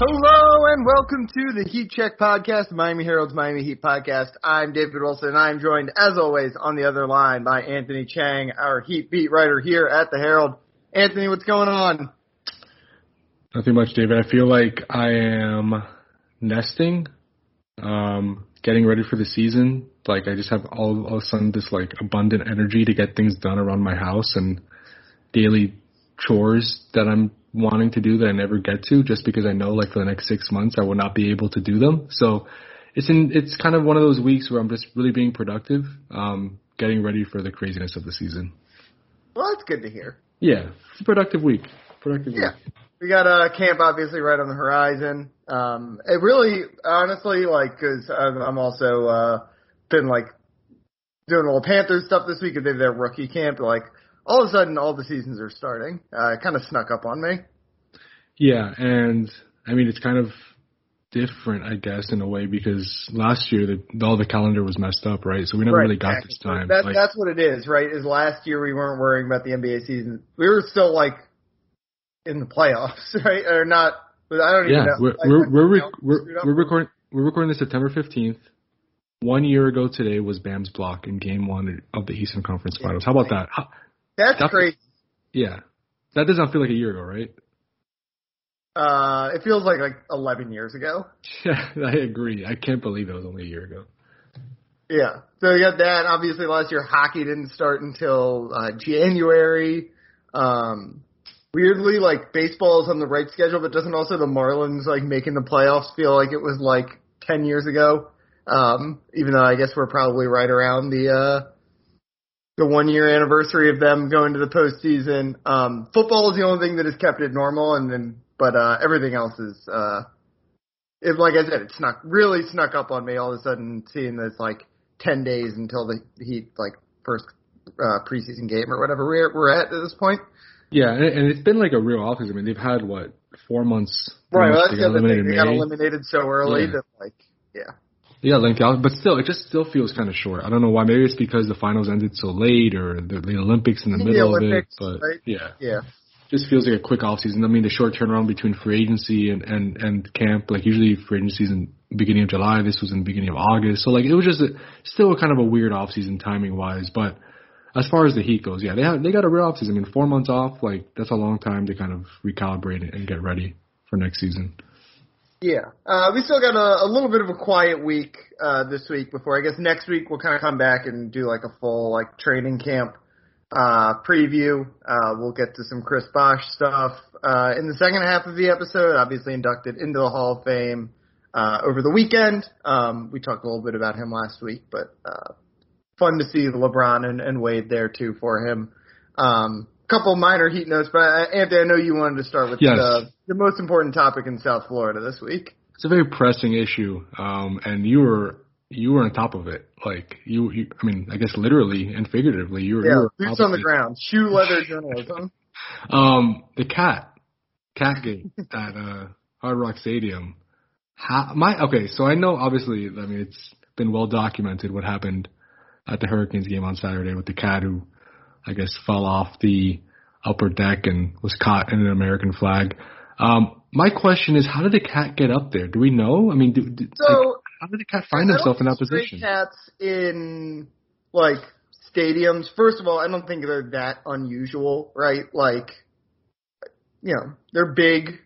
Hello and welcome to the Heat Check Podcast, Miami Herald's Miami Heat Podcast. I'm David Wilson and I'm joined as always on the other line by Anthony Chang, our Heat beat writer here at the Herald. Anthony, what's going on? Nothing much, David. I feel like I am nesting, um, getting ready for the season. Like I just have all, all of a sudden this like abundant energy to get things done around my house and daily chores that I'm wanting to do that I never get to just because I know like for the next six months I will not be able to do them. So it's in it's kind of one of those weeks where I'm just really being productive, um, getting ready for the craziness of the season. Well, that's good to hear. Yeah, It's a productive week. Productive Yeah. week. We got a uh, camp obviously right on the horizon. Um, it really, honestly, like, cause I'm I'm also, uh, been like doing a little Panthers stuff this week. They did their rookie camp. Like, all of a sudden, all the seasons are starting. Uh, it kind of snuck up on me. Yeah, and I mean it's kind of different, I guess, in a way because last year the, all the calendar was messed up, right? So we never really got exactly. this time. That, like, that's what it is, right? Is last year we weren't worrying about the NBA season. We were still like in the playoffs, right? Or not? But I don't yeah, even know. we're Like, we're we're, you know, rec- we're, we're recording we're recording this September fifteenth. One year ago today was Bam's block in Game One of the Eastern Conference Finals. How about that? How, That's that's- crazy. yeah, that does not feel like a year ago, right? Uh, it feels like like 11 years ago. Yeah, I agree. I can't believe it was only a year ago. Yeah. So you got that. Obviously, last year hockey didn't start until uh, January. Um, weirdly, like baseball is on the right schedule, but doesn't also the Marlins like making the playoffs feel like it was like 10 years ago? Um, even though I guess we're probably right around the uh, the one year anniversary of them going to the postseason. Um, football is the only thing that has kept it normal, and then but uh, everything else is. Uh, it, like I said, it snuck really snuck up on me all of a sudden seeing this like ten days until the Heat like first uh, preseason game or whatever we're we're at at this point. Yeah, and, and it's been like a real offseason. I mean, they've had what four months. Right, well, that's the other thing. They got eliminated so early Yeah. that like yeah. Yeah, lengthy out, but still, it just still feels kind of short. I don't know why. Maybe it's because the finals ended so late, or the, the Olympics in the The middle Olympics, of it. But right? yeah, Yeah. just feels like a quick off season. I mean, the short turnaround between free agency and and and camp, like usually free agency is in beginning of July. This was in the beginning of August, so like it was just a, still a kind of a weird off season timing wise. But as far as the Heat goes, yeah, they have they got a real off season. I mean, four months off, like that's a long time to kind of recalibrate and get ready for next season. Yeah. Uh, we still got a, a little bit of a quiet week uh, this week before I guess next week we'll kind of come back and do like a full like training camp uh, preview. Uh, we'll get to some Chris Bosh stuff uh, in the second half of the episode. Obviously inducted into the Hall of Fame uh, over the weekend. Um, we talked a little bit about him last week, but uh, fun to see LeBron and, and Wade there too for him. Um, couple minor heat notes, but uh, Anthony, I know you wanted to start with Yes. the, the most important topic in South Florida this week. It's a very pressing issue, um, and you were you were on top of it. Like you, you I mean, I guess literally and figuratively, you were. you Yeah, were boots on the it. ground, shoe leather journalism. Um, the cat, cat game at uh, Hard Rock Stadium. How, my okay, so I know obviously. I mean, it's been well documented what happened at the Hurricanes game on Saturday with the cat who, I guess, fell off the upper deck and was caught in an American flag. Um, my question is, how did the cat get up there? Do we know? I mean, do, do, like, how did the cat find himself in that position? Cats in like stadiums. First of all, I don't think they're that unusual, right? Like, you know, they're big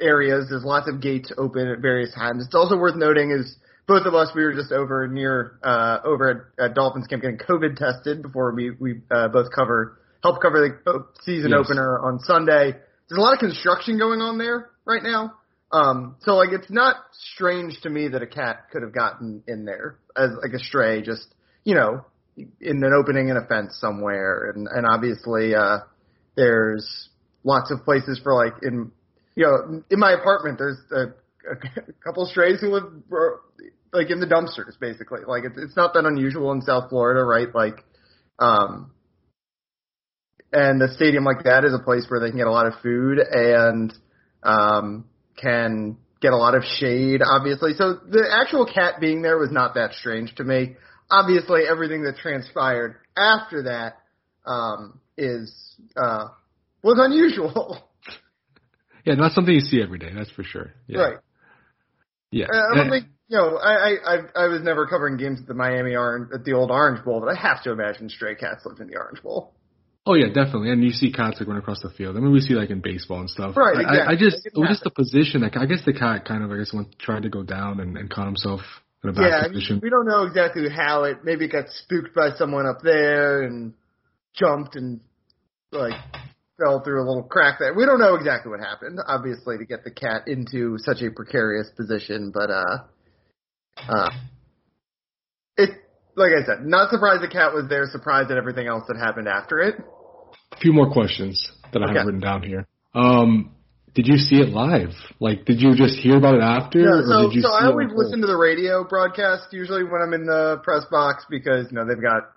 areas. There's lots of gates open at various times. It's also worth noting is both of us we were just over near uh over at, at Dolphins camp getting COVID tested before we we uh, both cover help cover the uh, season Yes. opener on Sunday. There's a lot of construction going on there right now. Um, so like it's not strange to me that a cat could have gotten in there as like a stray, just you know, in an opening in a fence somewhere, and and obviously uh, there's lots of places for like in you know in my apartment there's a, a couple strays who live like in the dumpsters basically. Like it's it's not that unusual in South Florida, right? Like um and a stadium like that is a place where they can get a lot of food and um, can get a lot of shade, obviously. So the actual cat being there was not that strange to me. Obviously, everything that transpired after that um, is uh, was unusual. Yeah, not something you see every day. That's for sure. Yeah. Right. Yeah. I don't think you know. I, I I I was never covering games at the Miami Orange at the old Orange Bowl, but I have to imagine stray cats lived in the Orange Bowl. Oh yeah, definitely. And you see cats like run across the field. I mean, we see like in baseball and stuff. Right. I, Exactly. I, I just It it was just the position. Like I guess the cat kind of I guess went tried to go down and, and caught himself in a bad Yeah, I mean, we don't know exactly how it. Maybe it got spooked by someone up there and jumped and like fell through a little crack there. We don't know exactly what happened, obviously, to get the cat into such a precarious position. But uh, uh, it like I said, not surprised the cat was there. Surprised at everything else that happened after it. A few more questions that I have written down here. Um, did you see it live? Like, did you just hear about it after, Yeah, so so I always listen to the radio broadcast usually when I'm in the press box because you know they've got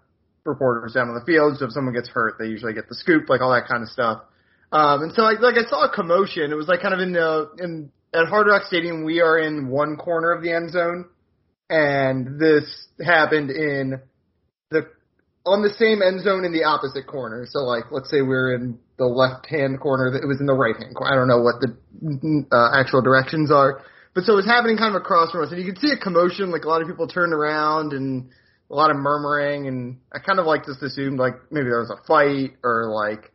reporters down on the field, so if someone gets hurt, they usually get the scoop, like all that kind of stuff. Um, and so like, like I saw a commotion. It was like kind of in the in at Hard Rock Stadium. We are in one corner of the end zone, and this happened in the on the same end zone in the opposite corner. So like, let's say we're in the left hand corner. It was in the right hand corner. I don't know what the uh, actual directions are, but so it was happening kind of across from us, and you could see a commotion. Like a lot of people turned around and a lot of murmuring, and I kind of like just assumed like maybe there was a fight or like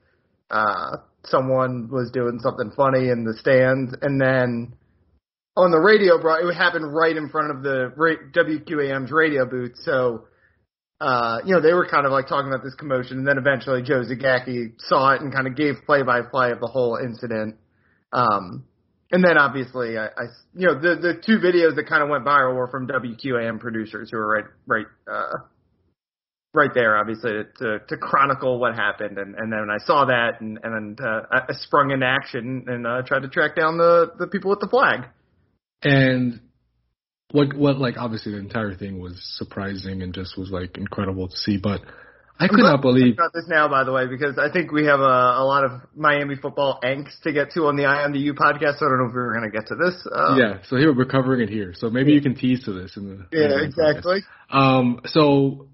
uh someone was doing something funny in the stands, and then on the radio, bro, it would happen right in front of the WQAM's radio booth. So, uh, you know, they were kind of like talking about this commotion, and then eventually Joe Zagacki saw it and kind of gave play by play of the whole incident. Um, and then obviously, I, I, you know, the the two videos that kind of went viral were from WQAM producers who were right, right, uh, right there, obviously, to to chronicle what happened. And and then I saw that, and and then uh, I sprung into action and uh, tried to track down the the people with the flag. And what what like obviously the entire thing was surprising and just was like incredible to see, but I could not believe about this now, by the way, because I think we have a, a lot of Miami football angst to get to on the Eye on the U podcast. So I don't know if we were going to get to this. Uh, Yeah, so here we're covering it here. So maybe you can tease to this in the in yeah, the podcast. exactly. Um, so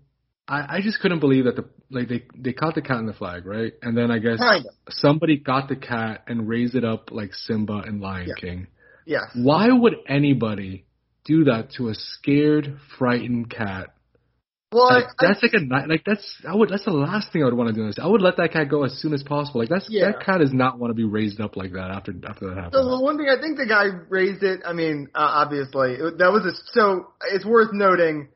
I, I just couldn't believe that the like they they caught the cat in the flag, right? And then I guess Kind of. somebody got the cat and raised it up like Simba and Lion Yeah. King. Yes. Why would anybody do that to a scared, frightened cat? Well, Like, I, that's like a like that's I would that's the last thing I would want to do. This I would let that cat go as soon as possible. Like that's Yeah. that cat does not want to be raised up like that after after that So happens. the one thing I think the guy raised it. I mean, uh, obviously it, that was a, so. It's worth noting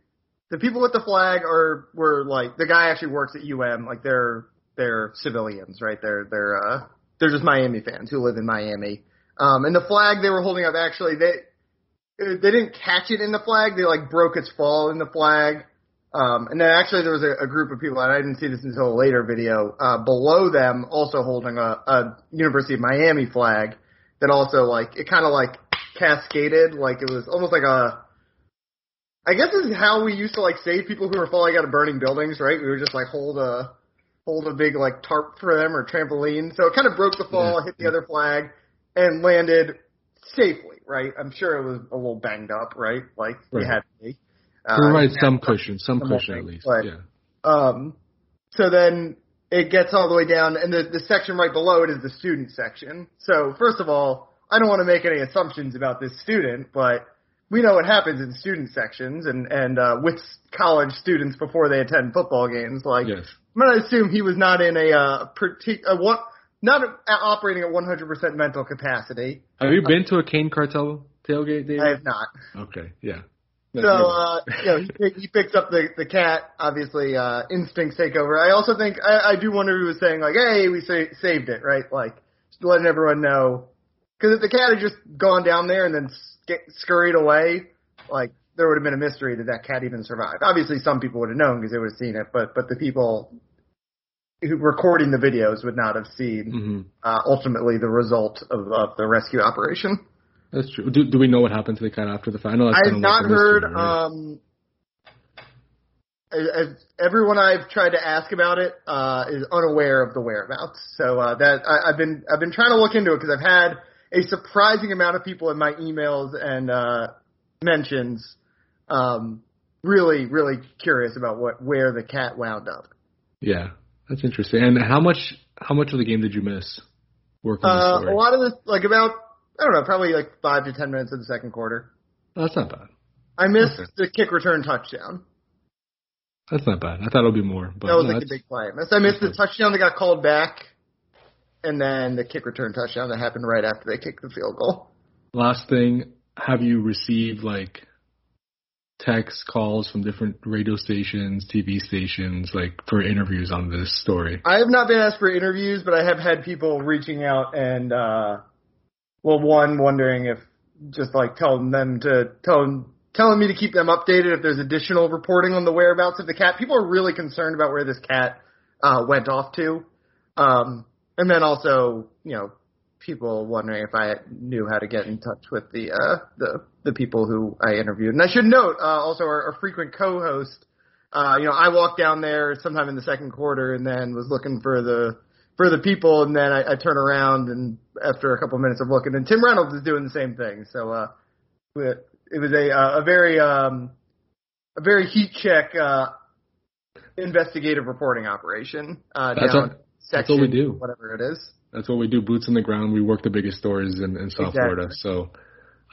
the people with the flag are were like the guy actually works at UM. Like they're they're civilians, right? They're they're uh they're just Miami fans who live in Miami. Um, and the flag they were holding up actually they they didn't catch it in the flag. They like broke its fall in the flag. Um, and then actually there was a, a group of people, and I didn't see this until a later video, uh, below them also holding a, a University of Miami flag that also like, it kind of like cascaded, like it was almost like a, I guess this is how we used to like save people who were falling out of burning buildings, right? We would just like hold a, hold a big like tarp for them or trampoline. So it kind of broke the fall, Yeah. hit the other flag, and landed safely, right? I'm sure it was a little banged up, right? Like Right. it had to be. Uh, Provide some cushion, some some cushion at least. but- yeah. Um, so then it gets all the way down, and the, the section right below it is the student section. So first of all, I don't want to make any assumptions about this student, but we know what happens in student sections and and uh, with college students before they attend football games. Like Yes. I'm gonna assume he was not in a uh, partic- a what not a, operating at 100% mental capacity. Have you been to a Cane Cartel tailgate, David? I have not. Okay, yeah. So, uh, you know, he, he picks up the, the cat. Obviously, uh, instincts take over. I also think, I, I do wonder he was saying like, hey, we sa- saved it, right? Like, letting everyone know. Cause if the cat had just gone down there and then sk- scurried away, like, there would have been a mystery that that cat even survived. Obviously, some people would have known because they would have seen it, but, but the people who recording the videos would not have seen, hmm uh, ultimately the result of, of the rescue operation. That's true. Do, do we know what happened to the cat after the fact? I know I've not like heard. mystery, right? Um, as, as everyone I've tried to ask about it uh, is unaware of the whereabouts. So uh, that I, I've been I've been trying to look into it because I've had a surprising amount of people in my emails and uh, mentions um, really really curious about what where the cat wound up. yeah, that's interesting. And how much how much of the game did you miss? Uh, a lot of this, like about, I don't know, probably like five to ten minutes of the second quarter. That's not bad. I missed Okay. the kick return touchdown. That's not bad. I thought it would be more, but that was no, like a big play. I missed, I missed the Okay. touchdown that got called back, and then the kick return touchdown that happened right after they kicked the field goal. last thing. Have you received like text calls from different radio stations, TV stations, like for interviews on this story? I have not been asked for interviews, but I have had people reaching out and, uh, well, one wondering if just like telling them to tell telling me to keep them updated if there's additional reporting on the whereabouts of the cat. People are really concerned about where this cat uh, went off to, um, and then also you know people wondering if I knew how to get in touch with the uh, the the people who I interviewed. And I should note uh, also our, our frequent co-host. Uh, you know, I walked down there sometime in the second quarter and then was looking for the for the people, and then I, I turn around and after a couple of minutes of looking, and Tim Reynolds is doing the same thing. So uh, it it was a uh, a very um, a very heat check uh, investigative reporting operation uh, That's down what- section, that's what we do. whatever it is. That's what we do. Boots on the ground. We work the biggest stories in, in South Exactly. Florida. So,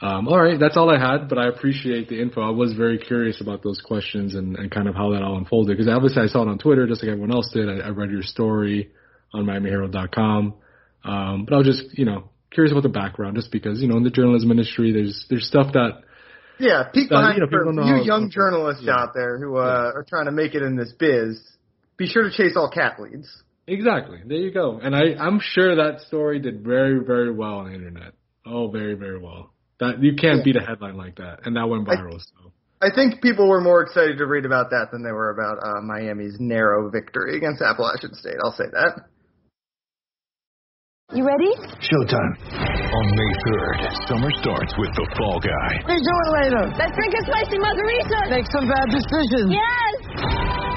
um, all right, that's all I had. But I appreciate the info. I was very curious about those questions and, and kind of how that all unfolded because obviously I saw it on Twitter just like everyone else did. I, I read your story on MiamiHerald.com. Um, but I was just you know curious about the background just because you know in the journalism industry there's there's stuff that Yeah, peek Uh, behind you know, know you how- young journalists Yeah. out there who uh, are trying to make it in this biz. Be sure to chase all cat leads. Exactly. There you go. And I, I'm sure that story did very, very well on the internet. Oh, very, very well. That you can't Yeah. beat a headline like that, and that went I- viral. so I think people were more excited to read about that than they were about uh, Miami's narrow victory against Appalachian State. I'll say that. You ready? Showtime. On May 3rd, summer starts with The Fall Guy. We do it later. Let's drink a spicy margarita. Make some bad decisions. Yes.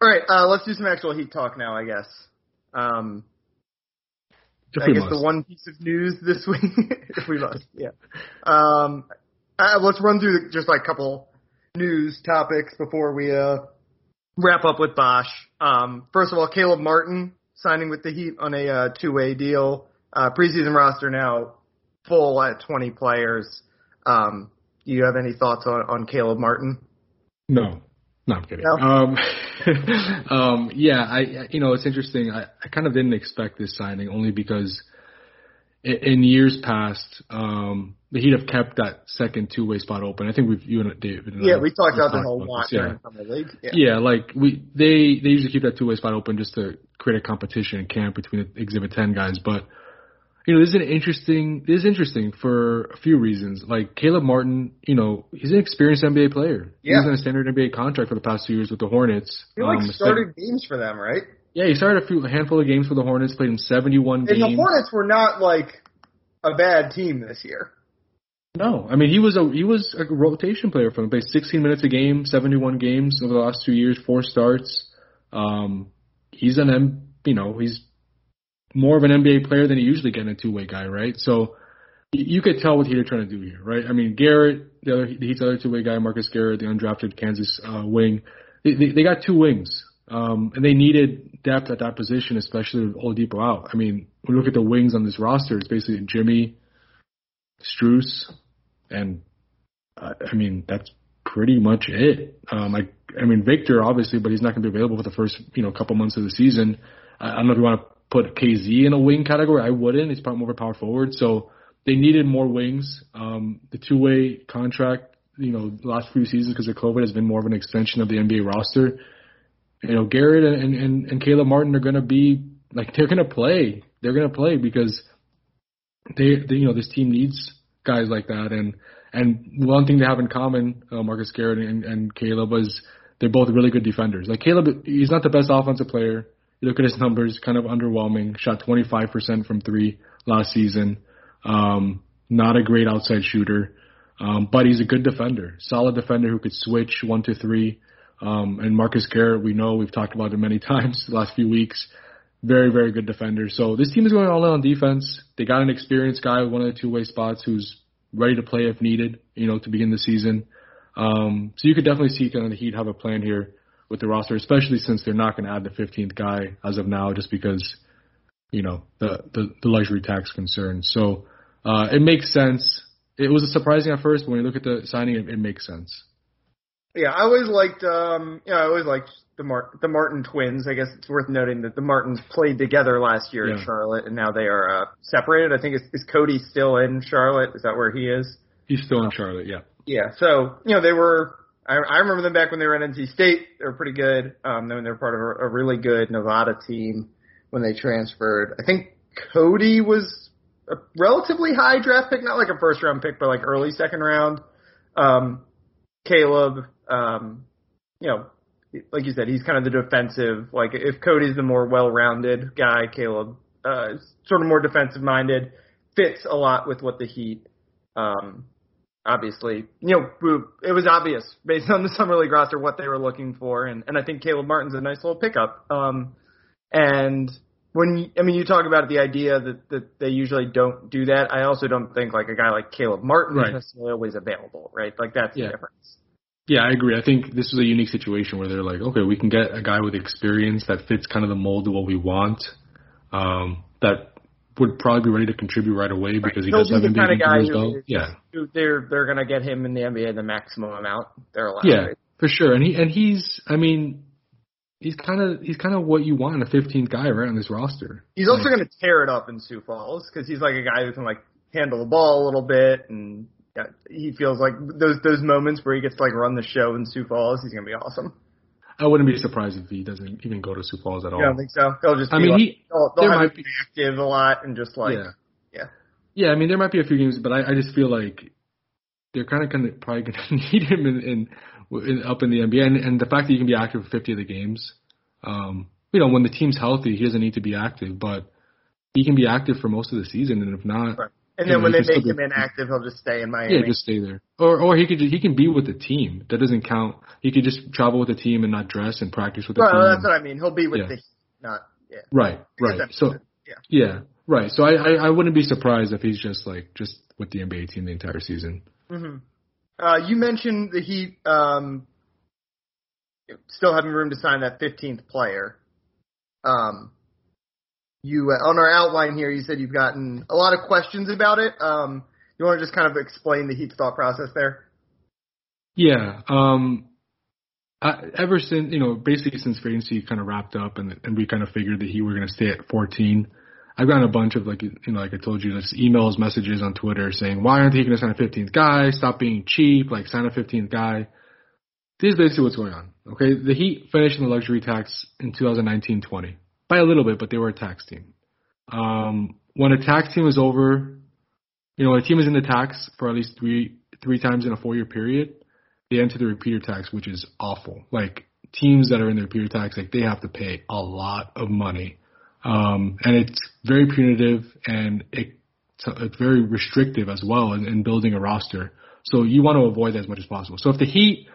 All right, uh, let's do some actual Heat talk now. I guess. Um, I guess must. the one piece of news this week, if we must, yeah. Um, uh, let's run through just like a couple news topics before we uh, wrap up with Bosh. Um, first of all, Caleb Martin signing with the Heat on a uh, two-way deal. Uh, preseason roster now full at 20 players. Um, do you have any thoughts on, on Caleb Martin? No. No, I'm kidding. No? Um, um, yeah, I, you know, it's interesting. I, I kind of didn't expect this signing only because in, in years past, um, the Heat have kept that second two-way spot open. I think we've, you and David and Yeah, I we talked about a about lot yeah. during summer league. Yeah. Yeah, like we they they usually keep that two way spot open just to create a competition in camp between the Exhibit Ten guys. But you know, this is an interesting this is interesting for a few reasons. Like Caleb Martin, you know, he's an experienced NBA player. Yeah. was on a standard NBA contract for the past two years with the Hornets. He like Um, started games for them, right? yeah, he started a few a handful of games for the Hornets, played in seventy one And games. And the Hornets were not like a bad team this year. No, I mean he was a he was a rotation player for them. Played 16 minutes a game, 71 games over the last two years, four starts. Um, he's an M, you know, he's more of an NBA player than he usually get in a two way guy, right? So you could tell what Heat are trying to do here, right? I mean Garrett, the other the Heat's other two way guy, Marcus Garrett, the undrafted Kansas uh, wing, they, they they got two wings. Um, and they needed depth at that position, especially with Oladipo out. I mean, when you look at the wings on this roster, it's basically Jimmy, Strus, and uh, I mean that's pretty much it. Um, I I mean Victor obviously, but he's not going to be available for the first you know couple months of the season. I, I don't know if you want to put KZ in a wing category. I wouldn't. He's probably more of a power forward. So they needed more wings. Um, the two way contract you know, the last few seasons because of COVID has been more of an extension of the NBA roster. You know, Garrett and and, and Caleb Martin are going to be like they're going to play. They're going to play because they, they, you know, this team needs guys like that. And and one thing they have in common, uh, Marcus Garrett and, and Caleb, was they're both really good defenders. Like Caleb, he's not the best offensive player. You look at his numbers, kind of underwhelming. Shot 25% from three last season. Um, not a great outside shooter, um, but he's a good defender, solid defender who could switch one to three. Um, and Marcus Garrett, we know we've talked about it many times the last few weeks. Very, very good defender. So this team is going all in on defense. They got an experienced guy with one of the two way spots who's ready to play if needed, you know, to begin the season. Um, so you could definitely see kind of the Heat have a plan here with the roster, especially since they're not going to add the 15th guy as of now, just because, you know, the, the, the luxury tax concern. So, uh, it makes sense. It was surprising at first, but when you look at the signing, it, it makes sense. Yeah, I always liked, um, you know, I always liked the Mar- the Martin twins. I guess it's worth noting that the Martins played together last year Yeah. in Charlotte, and now they are uh, separated. I think is, is Cody still in Charlotte? Is that where he is? He's still in Charlotte, yeah. Yeah. So you know they were. I, remember them back when they were at NC State. They were pretty good. Um, then they were part of a, a really good Nevada team when they transferred. I think Cody was a relatively high draft pick, not like a first round pick, but like early second round. Um, Caleb, um, you know, like you said, he's kind of the defensive. Like if Cody's the more well-rounded guy, Caleb uh, is sort of more defensive-minded, fits a lot with what the Heat. Um, obviously, you know, it was obvious based on the summer league roster what they were looking for, and and I think Caleb Martin's a nice little pickup. Um, and when I mean, you talk about the idea that that they usually don't do that. I also don't think like a guy like Caleb Martin Right. is necessarily always available, right? Like that's Yeah. the difference. Yeah, I agree. I think this is a unique situation where they're like, okay, we can get a guy with experience that fits kind of the mold of what we want, um, that would probably be ready to contribute right away because he He'll does be have the NBA kind of guy who well. Yeah, who they're they're gonna get him in the NBA the maximum amount they're allowed. yeah, for sure. And he and he's, I mean, he's kind of he's kind of what you want in a 15th guy right on this roster. He's also Like, going to tear it up in Sioux Falls because he's like a guy who can like handle the ball a little bit, and yeah, he feels like those those moments where he gets to like run the show in Sioux Falls, he's going to be awesome. I wouldn't be surprised if he doesn't even go to Sioux Falls at all. You don't think so? He'll just. I be mean, like, he- they'll, they'll there have might be- active a lot and just like yeah. yeah. Yeah, I mean there might be a few games, but I, I just feel like they're kind of gonna probably gonna need him in, in, in up in the NBA, and, and the fact that he can be active for 50 of the games, um, you know, when the team's healthy, he doesn't need to be active, but he can be active for most of the season, and if not, Right. And then when they make him inactive, he'll just stay in Miami. yeah, just stay there, or or he could he can be with the team. That doesn't count. He could just travel with the team and not dress and practice with the Right, team. that's what I mean. He'll be with Yeah. the not yeah. right, right. So yeah. yeah, right. So I, I I wouldn't be surprised if he's just like just with the NBA team the entire season. hmm Uh, you mentioned the Heat um, still having room to sign that 15th player. Um, you uh, on our outline here, you said you've gotten a lot of questions about it. Um, you want to just kind of explain the Heat's thought process there? Yeah. Um, I, ever since you know, basically since agency kind of wrapped up, and and we kind of figured that he were going to stay at 14. I've gotten a bunch of like you know, like I told you, just emails, messages on Twitter saying, "Why aren't they going to sign a 15th guy? Stop being cheap. Like sign a 15th guy." This is basically what's going on. Okay, the Heat finished in the luxury tax in 2019-20 by a little bit, but they were a tax team. Um, when a tax team is over, you know, a team is in the tax for at least three three times in a four year period, they enter the repeater tax, which is awful. Like teams that are in the repeater tax, like they have to pay a lot of money, um, and it's very punitive and it, it's very restrictive as well in, in building a roster. So you want to avoid that as much as possible. So if the Heat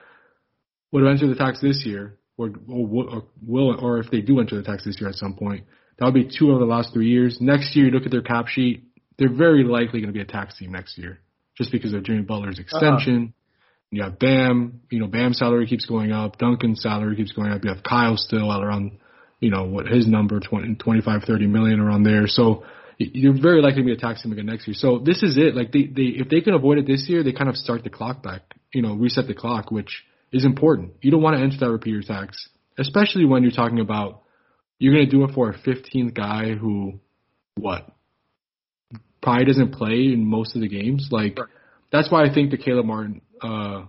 would have entered the tax this year, or, or, or uh, will, or if they do enter the tax this year at some point, that would be two of the last three years. Next year, you look at their cap sheet, they're very likely going to be a tax team next year, just because of Jimmy Butler's uh-huh. extension. You have Bam, you know, Bam's salary keeps going up. Duncan's salary keeps going up. You have Kyle still at around, you know, what his number, 20, 25, 30 million around there. So you're very likely to be a tax team again next year. So this is it. Like they, they, if they can avoid it this year, they kind of start the clock back, you know, reset the clock, which is important. You don't want to enter that repeater tax, especially when you're talking about you're going to do it for a 15th guy who, what, probably doesn't play in most of the games. Like, that's why I think the Caleb Martin uh,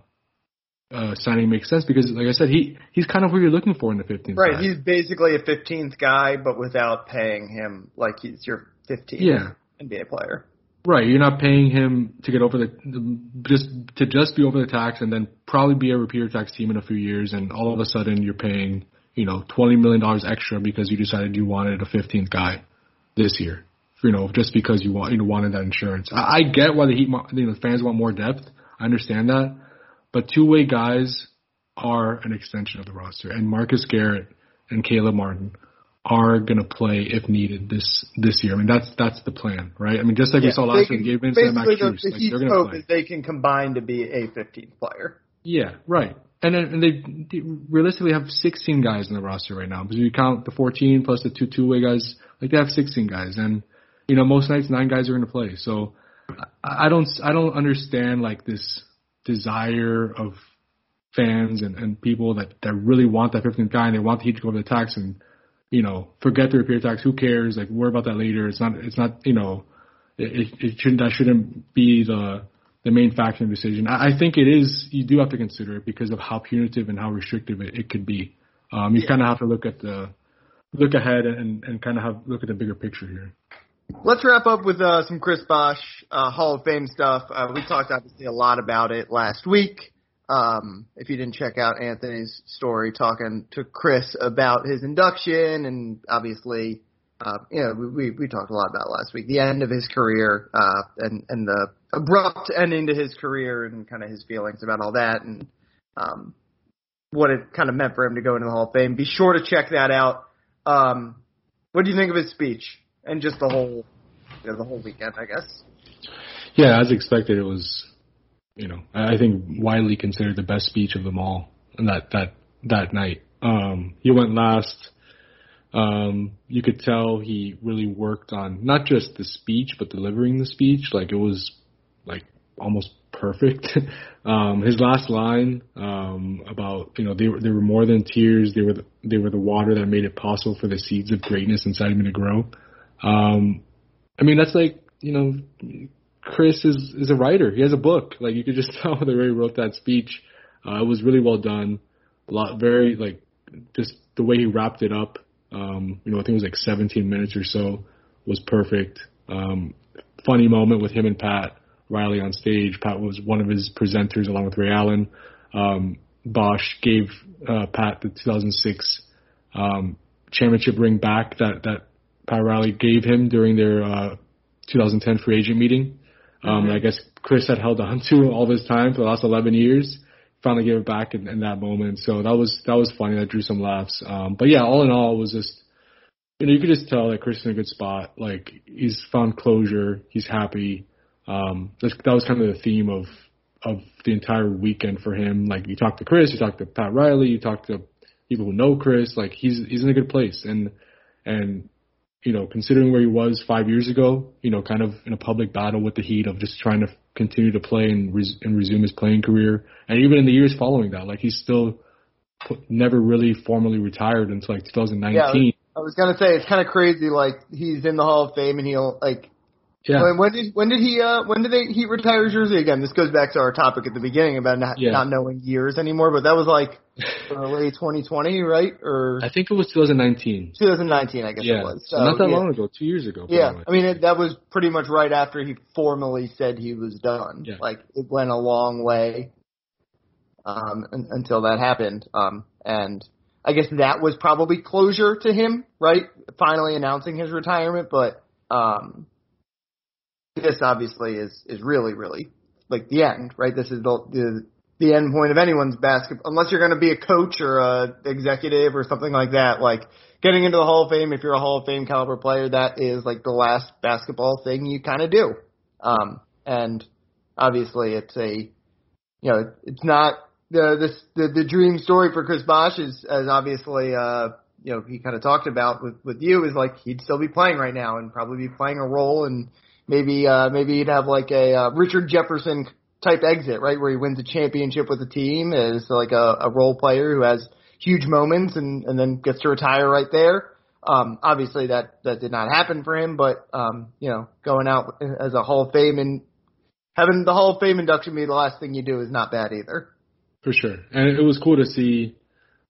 uh, signing makes sense because, like I said, he he's kind of what you're looking for in the 15th. Right, guy. he's basically a 15th guy, but without paying him like he's your 15th Yeah. NBA player. Right, you're not paying him to get over the, just to just be over the tax and then probably be a repeater tax team in a few years, and all of a sudden you're paying you know twenty million dollars extra because you decided you wanted a 15th guy this year, you know, just because you want you wanted that insurance. I, I get why the Heat, you know, the fans want more depth. I understand that, but two way guys are an extension of the roster, and Marcus Garrett and Caleb Martin are going to play if needed this this year. I mean, that's that's the plan, right? I mean, just like we saw last year, Gabe Vincent and Max basically, the, the like, they're going to play. they can combine to be a 15th player. Yeah, right. And then and they, they realistically have 16 guys in the roster right now because you count the 14 plus the two two way guys, like they have 16 guys, and you know most nights nine guys are going to play. So I, I don't I don't understand like this desire of fans and, and people that that really want that 15th guy and they want the Heat to go over the tax and you know forget the repeater tax. Who cares? Like worry about that later. It's not it's not you know it, it, shouldn't that shouldn't be the the main factor in the decision. I, I think it is. You do have to consider it because of how punitive and how restrictive it, it could be. Um, you kind of have to look at the look ahead and, and kind of have look at the bigger picture here. Let's wrap up with uh, some Chris Bosh uh, Hall of Fame stuff. Uh, we talked obviously a lot about it last week. Um, if you didn't check out Anthony's story talking to Chris about his induction and obviously, uh, you know, we, we talked a lot about last week, the end of his career, uh, and, and the abrupt ending to his career and kind of his feelings about all that and, um, what it kind of meant for him to go into the Hall of Fame. Be sure to check that out. Um, what do you think of his speech and just the whole, you know, the whole weekend, I guess? Yeah, as expected, it was, you know, I think widely considered the best speech of them all that that that night. Um, he went last. Um, you could tell he really worked on not just the speech, but delivering the speech. Like it was like almost perfect. um, his last line um, about you know they were they were more than tears. They were the, they were the water that made it possible for the seeds of greatness inside me to grow. Um, I mean that's like you know Chris is is a writer. He has a book. Like you could just tell the way he wrote that speech. Uh, it was really well done. A lot very like just the way he wrapped it up. Um, you know, I think it was like 17 minutes or so was perfect. Um, funny moment with him and Pat Riley on stage. Pat was one of his presenters along with Ray Allen. Um, Bosh gave uh, Pat the 2006 um, championship ring back that that Pat Riley gave him during their uh, 2010 free agent meeting. Um, I guess Chris had held on to all this time for the last 11 years. Finally gave it back in, in that moment. So that was that was funny. That drew some laughs. Um, but yeah, all in all, it was just you know you could just tell that Chris is in a good spot. Like he's found closure. He's happy. Um, that's, that was kind of the theme of of the entire weekend for him. Like you talk to Chris, you talk to Pat Riley, you talk to people who know Chris. Like he's he's in a good place, and and you know considering where he was five years ago, you know, kind of in a public battle with the Heat of just trying to continue to play and res- and resume his playing career, and even in the years following that, like he's still put, never really formally retired until like 2019. Yeah, I was gonna say it's kind of crazy. Like he's in the Hall of Fame and he'll like. Yeah. When, when did when did he uh when did they, he retire his jersey again? This goes back to our topic at the beginning about not Yeah. not knowing years anymore. But that was like early 2020, right? Or I think it was 2019. 2019, I guess Yeah, it was. so not that yeah. long ago, two years ago. Yeah. I mean it, that was pretty much right after he formally said he was done. Yeah. Like it went a long way um, until that happened, um, and I guess that was probably closure to him, right? Finally announcing his retirement, but um, this obviously is is really really like the end, right? This is the the, the end point of anyone's basketball, unless you're going to be a coach or a executive or something like that. Like getting into the Hall of Fame, if you're a Hall of Fame caliber player, that is like the last basketball thing you kind of do. Um, and obviously, it's a you know it's not the this the, the dream story for Chris Bosh is as obviously uh you know he kind of talked about with with you is like he'd still be playing right now and probably be playing a role and maybe uh maybe he'd have like a uh, Richard Jefferson type exit right where he wins a championship with the team as like a, a role player who has huge moments and and then gets to retire right there. Um, obviously that that did not happen for him, but um, you know, going out as a Hall of Fame and having the Hall of Fame induction be the last thing you do is not bad either. For sure. And it was cool to see,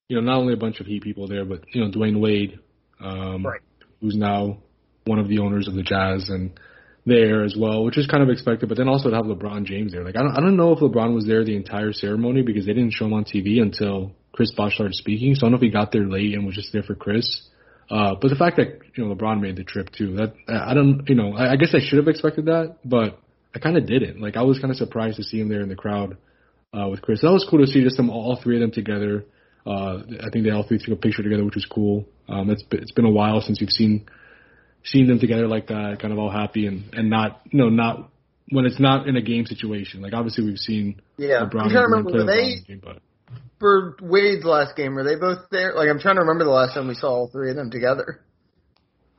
you know, not only a bunch of Heat people there, but, you know, Dwyane Wade, um, Right. who's now one of the owners of the Jazz and there as well, which is kind of expected, but then also to have LeBron James there. Like, I don't, I don't know if LeBron was there the entire ceremony because they didn't show him on TV until Chris Bosh started speaking. So I don't know if he got there late and was just there for Chris. Uh, but the fact that, you know, LeBron made the trip too, that, I don't, you know, I, I guess I should have expected that, but I kind of didn't. Like, I was kind of surprised to see him there in the crowd uh, with Chris. That was cool to see just them all three of them together. Uh, I think they all three took a picture together, which was cool. Um, it's it's been a while since we've seen seen them together like that, kind of all happy and and not you know not when it's not in a game situation. Like obviously we've seen Yeah, LeBron I'm trying to remember. Were they the game, but for Wade's last game? Were they both there? Like, I'm trying to remember the last time we saw all three of them together.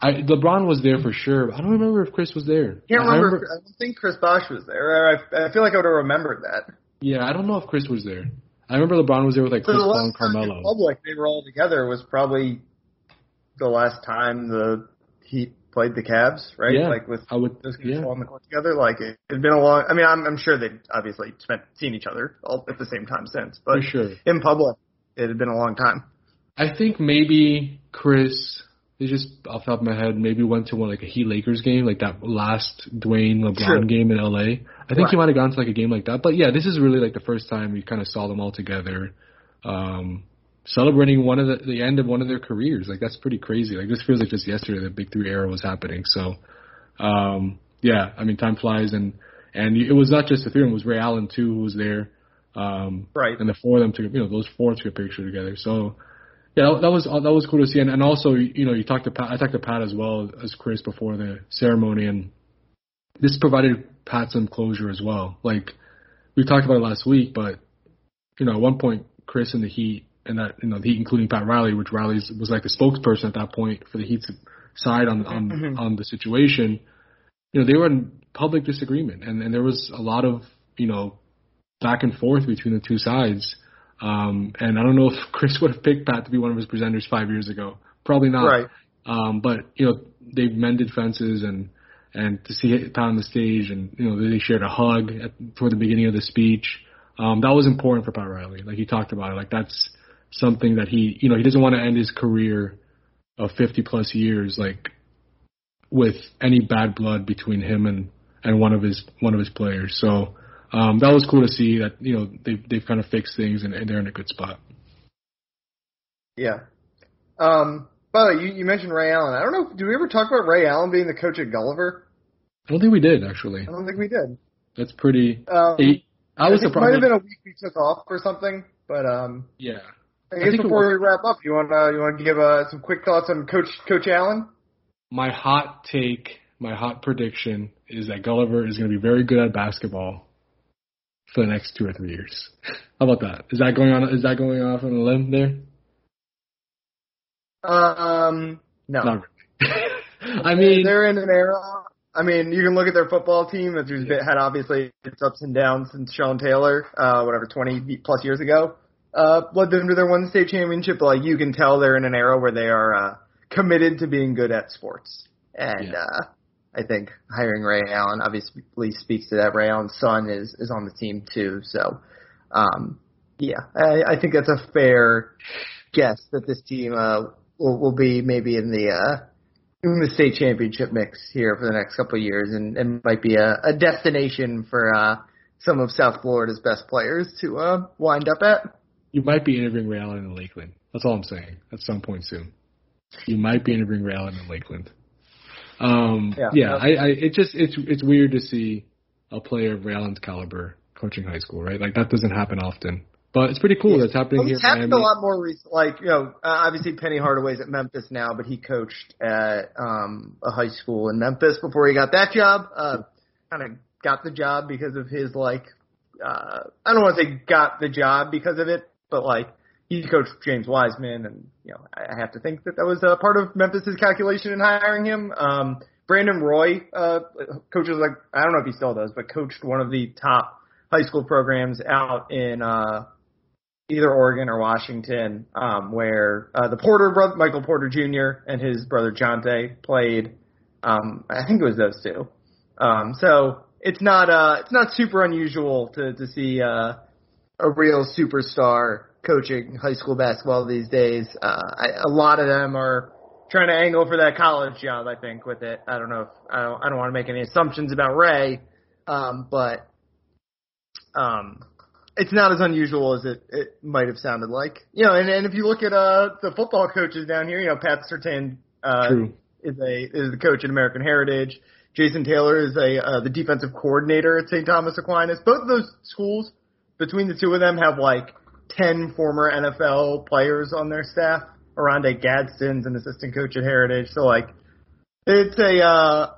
I LeBron was there for sure. I don't remember if Chris was there. Can't I remember. I don't think Chris Bosh was there. I, I feel like I would have remembered that. Yeah, I don't know if Chris was there. I remember LeBron was there with like So Chris Paul and last time in Carmelo. public they were all together was probably the last time the Heat played the Cavs, right? Yeah, like with I would. those guys Yeah, on the court together. Like it had been a long. I mean, I'm, I'm sure they obviously spent seeing each other all at the same time since, but for sure. in public, it had been a long time. I think maybe Chris. It's just off the top of my head. Maybe went to one like a Heat Lakers game, like that last Dwyane LeBron Sure. game in LA. I think he might have gone to like a game like that. But yeah, this is really like the first time we kind of saw them all together, um, celebrating one of the the end of one of their careers. Like that's pretty crazy. Like this feels like just yesterday the Big Three era was happening. So, um, yeah, I mean time flies, and and it was not just the three of them. It was Ray Allen too who was there. Um, Right. and the four of them took, you know, those four took a picture together. So, yeah, that, was that was cool to see. And, and also, you know, you talked to Pat, I talked to Pat as well as Chris before the ceremony, and this provided Pat some closure as well. Like we talked about it last week, but you know, at one point, Chris and the Heat, and that you know, the Heat including Pat Riley, which Riley was like the spokesperson at that point for the Heat's side on on Mhm. on the situation. You know, they were in public disagreement, and and there was a lot of you know back and forth between the two sides. Um, and I don't know if Chris would have picked Pat to be one of his presenters five years ago. Probably not. Right. Um, but you know they've mended fences and and to see Pat on the stage and you know they shared a hug at, toward the beginning of the speech. Um, that was important for Pat Riley. Like he talked about it. Like that's something that he you know he doesn't want to end his career of 50 plus years like with any bad blood between him and and one of his one of his players. So um, that was cool to see that you know they've they've kind of fixed things and, and they're in a good spot. Yeah. Um. By the way, you, you mentioned Ray Allen. I don't know. Do we ever talk about Ray Allen being the coach at Gulliver? I don't think we did actually. I don't think we did. That's pretty. Um, He, I was think it might have been a week we took off or something, but um, yeah. I I guess think it before was- we wrap up, you want to you want to give uh, some quick thoughts on Coach Coach Allen? My hot take, my hot prediction is that Gulliver is going to be very good at basketball for the next two or three years. How about that? Is that going on? Is that going off on a limb there? Um, no. Not really. I mean, they're in an era. I mean, you can look at their football team that has been- had obviously its ups and downs since Sean Taylor, uh, whatever, 20 plus years ago, uh, led them to their one state championship. Like, you can tell they're in an era where they are, uh, committed to being good at sports. And, Yeah. uh, I think hiring Ray Allen obviously speaks to that. Ray Allen's son is, is on the team too. So, um, yeah, I, I think that's a fair guess that this team, uh, will, will be maybe in the, uh, in the state championship mix here for the next couple of years, and, and might be a, a destination for uh, some of South Florida's best players to uh, wind up at. You might be interviewing Ray Allen in Lakeland. That's all I'm saying. At some point soon, you might be interviewing Ray Allen in Lakeland. Um, Yeah. yeah, I, I, it just it's it's weird to see a player of Ray Allen's caliber coaching high school, right? Like that doesn't happen often, but it's pretty cool that's happening Well, here. it's happened a lot more recent. Like you know, uh, obviously Penny Hardaway's at Memphis now, but he coached at um, a high school in Memphis before he got that job. Uh, kind of got the job because of his like. Uh, I don't want to say got the job because of it, but like he coached James Wiseman, and you know I have to think that that was a part of Memphis's calculation in hiring him. Um, Brandon Roy uh, coaches like I don't know if he still does, but coached one of the top high school programs out in uh, either Oregon or Washington, um, where uh, the Porter brother, Michael Porter Jr. and his brother Jontay played. Um, I think it was those two. Um, so it's not uh, it's not super unusual to to see uh, a real superstar coaching high school basketball these days. Uh, I, a lot of them are trying to angle for that college job. I think with it. I don't know if I don't. I don't want to make any assumptions about Ray, um, but um, it's not as unusual as it, it might have sounded like. You know, and, and if you look at uh the football coaches down here, you know, Pat Surtain uh, True. is a is the coach at American Heritage. Jason Taylor is a uh, the defensive coordinator at St. Thomas Aquinas. Both of those schools, between the two of them, have like ten former NFL players on their staff. Oronde Gadsden's an assistant coach at Heritage, so like it's a uh,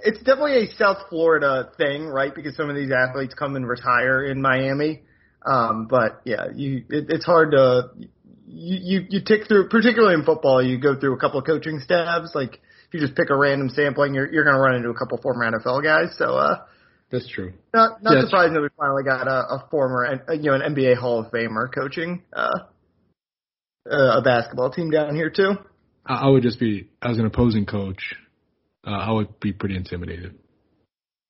it's definitely a South Florida thing, right? Because some of these athletes come and retire in Miami. Um, but yeah, you it, it's hard to you, you you tick through, particularly in football, you go through a couple of coaching staffs. Like if you just pick a random sampling, you're you're gonna run into a couple former NFL guys. So uh, That's true. not not Yeah, surprising that we finally got a, a former uh, you know an NBA Hall of Famer coaching uh, uh, a basketball team down here too. I, would just be as an opposing coach. Uh, I would be pretty intimidated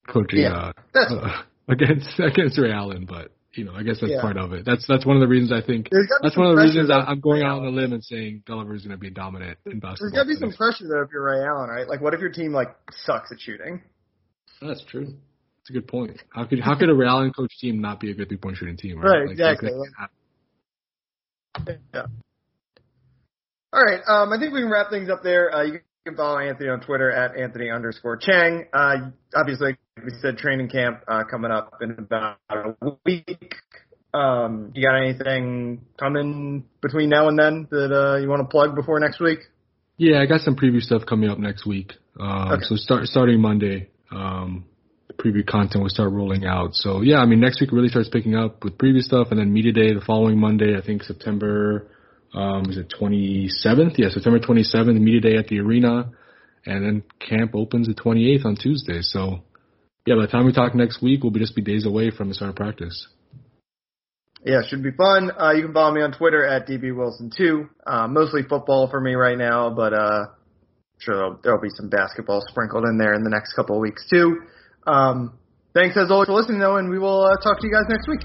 coaching Yeah. uh, uh, against against Ray Allen, but you know, I guess that's Yeah. part of it. That's that's one of the reasons I think There's gotta be that's one of the reasons I, I'm going out on a limb and saying Gulliver is going to be dominant in basketball. There's got to be some pressure though if you're Ray Allen, right? Like, what if your team like sucks at shooting? That's true. That's a good point. How could how could a Allen coach team not be a good three point shooting team? Right, Right, Like, exactly. can't. Yeah. All right. Um, I think we can wrap things up there. Uh, you can follow Anthony on Twitter at Anthony underscore Chiang. Uh, obviously, like we said training camp uh, coming up in about a week. Um, you got anything coming between now and then that uh, you want to plug before next week? Yeah, I got some preview stuff coming up next week. Um, Okay. So start starting Monday, um, preview content will start rolling out. So yeah, I mean next week really starts picking up with preview stuff, and then media day the following Monday. I think September um, is it 27th? Yeah, September 27th, media day at the arena, and then camp opens the 28th on Tuesday. So yeah, by the time we talk next week, we'll be just be days away from the start of practice. Yeah, should be fun. Uh, you can follow me on Twitter at dbwilson2. Uh, mostly football for me right now, but uh, sure there'll, there'll be some basketball sprinkled in there in the next couple of weeks too. Um, thanks as always for listening though, and we will uh, talk to you guys next week.